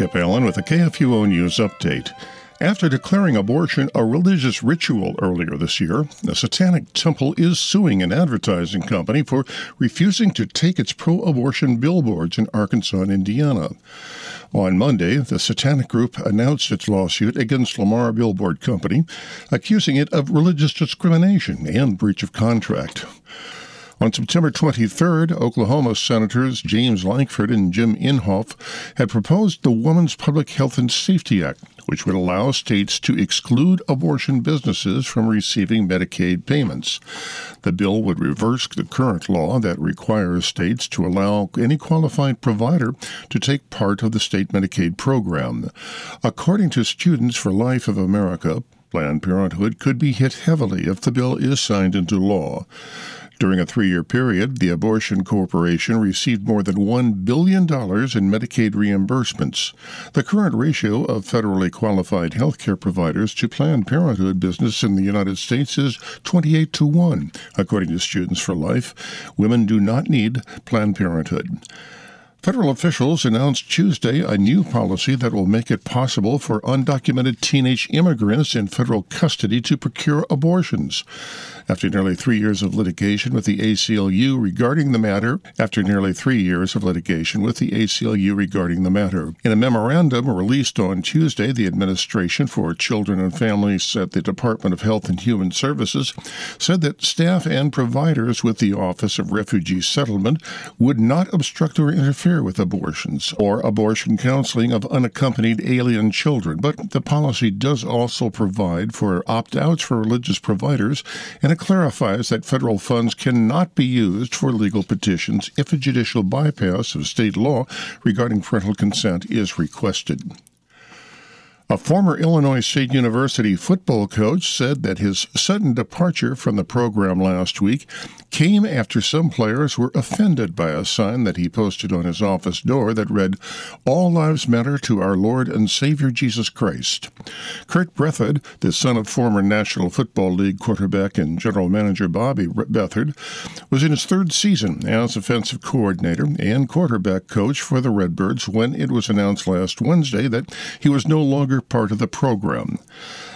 Philip Allen with a KFUO News update. After declaring abortion a religious ritual earlier this year, the Satanic Temple is suing an advertising company for refusing to take its pro abortion billboards in Arkansas and Indiana. On Monday, the Satanic Group announced its lawsuit against Lamar Billboard Company, accusing it of religious discrimination and breach of contract. On September 23rd, Oklahoma Senators James Lankford and Jim Inhofe had proposed the Women's Public Health and Safety Act, which would allow states to exclude abortion businesses from receiving Medicaid payments. The bill would reverse the current law that requires states to allow any qualified provider to take part of the state Medicaid program. According to Students for Life of America, Planned Parenthood could be hit heavily if the bill is signed into law. During a three year period, the Abortion Corporation received more than $1 billion in Medicaid reimbursements. The current ratio of federally qualified health care providers to Planned Parenthood business in the United States is 28 to 1, according to Students for Life. Women do not need Planned Parenthood. Federal officials announced Tuesday a new policy that will make it possible for undocumented teenage immigrants in federal custody to procure abortions. After nearly three years of litigation with the ACLU regarding the matter, after nearly three years of litigation with the ACLU regarding the matter, in a memorandum released on Tuesday, the Administration for Children and Families at the Department of Health and Human Services said that staff and providers with the Office of Refugee Settlement would not obstruct or interfere with abortions or abortion counseling of unaccompanied alien children, but the policy does also provide for opt outs for religious providers, and it clarifies that federal funds cannot be used for legal petitions if a judicial bypass of state law regarding parental consent is requested. A former Illinois State University football coach said that his sudden departure from the program last week came after some players were offended by a sign that he posted on his office door that read, All lives matter to our Lord and Savior Jesus Christ. Kurt Beathard, the son of former National Football League quarterback and general manager Bobby Beathard, was in his third season as offensive coordinator and quarterback coach for the Redbirds when it was announced last Wednesday that he was no longer part of the program.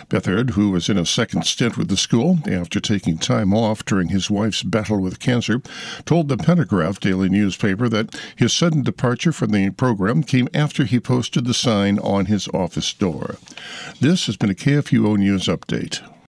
Beathard, who was in a second stint with the school after taking time off during his wife's battle with cancer, told the Pantagraph daily newspaper that his sudden departure from the program came after he posted the sign on his office door. This has been a KFUO News Update.